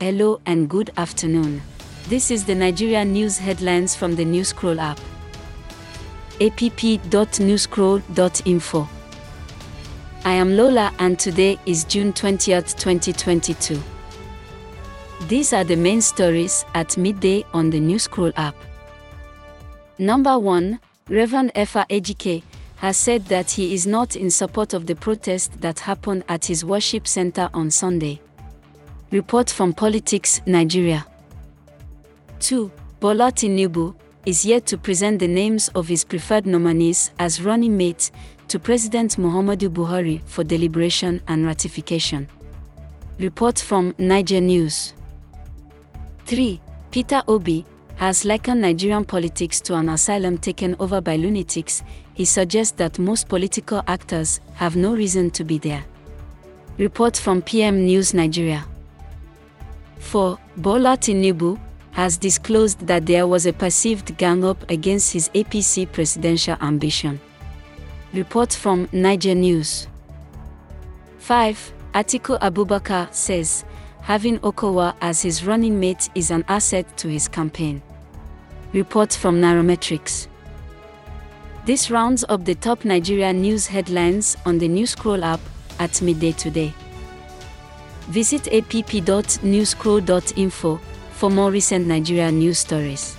Hello and good afternoon. This is the Nigeria news headlines from the Newscroll app. app.newscroll.info. I am Lola and today is June 20th, 2022. These are the main stories at midday on the Newscroll app. Number 1, Reverend Efa Ejike has said that he is not in support of the protest that happened at his worship center on Sunday. Report from Politics Nigeria. 2. Bola Tinubu is yet to present the names of his preferred nominees as running mates to President Muhammadu Buhari for deliberation and ratification. Report from Naija News. 3. Peter Obi has likened Nigerian politics to an asylum taken over by lunatics. He suggests that most political actors have no reason to be there. Report from PM News Nigeria. 4. Bola Tinubu has disclosed that there was a perceived gang up against his APC presidential ambition. Report from Naija News. 5. Atiku Abubakar says having Okowa as his running mate is an asset to his campaign. Report from Nairametrics. This rounds up the top Nigeria news headlines on the Newscroll app at midday today. Visit app.newscroll.info for more recent Nigeria news stories.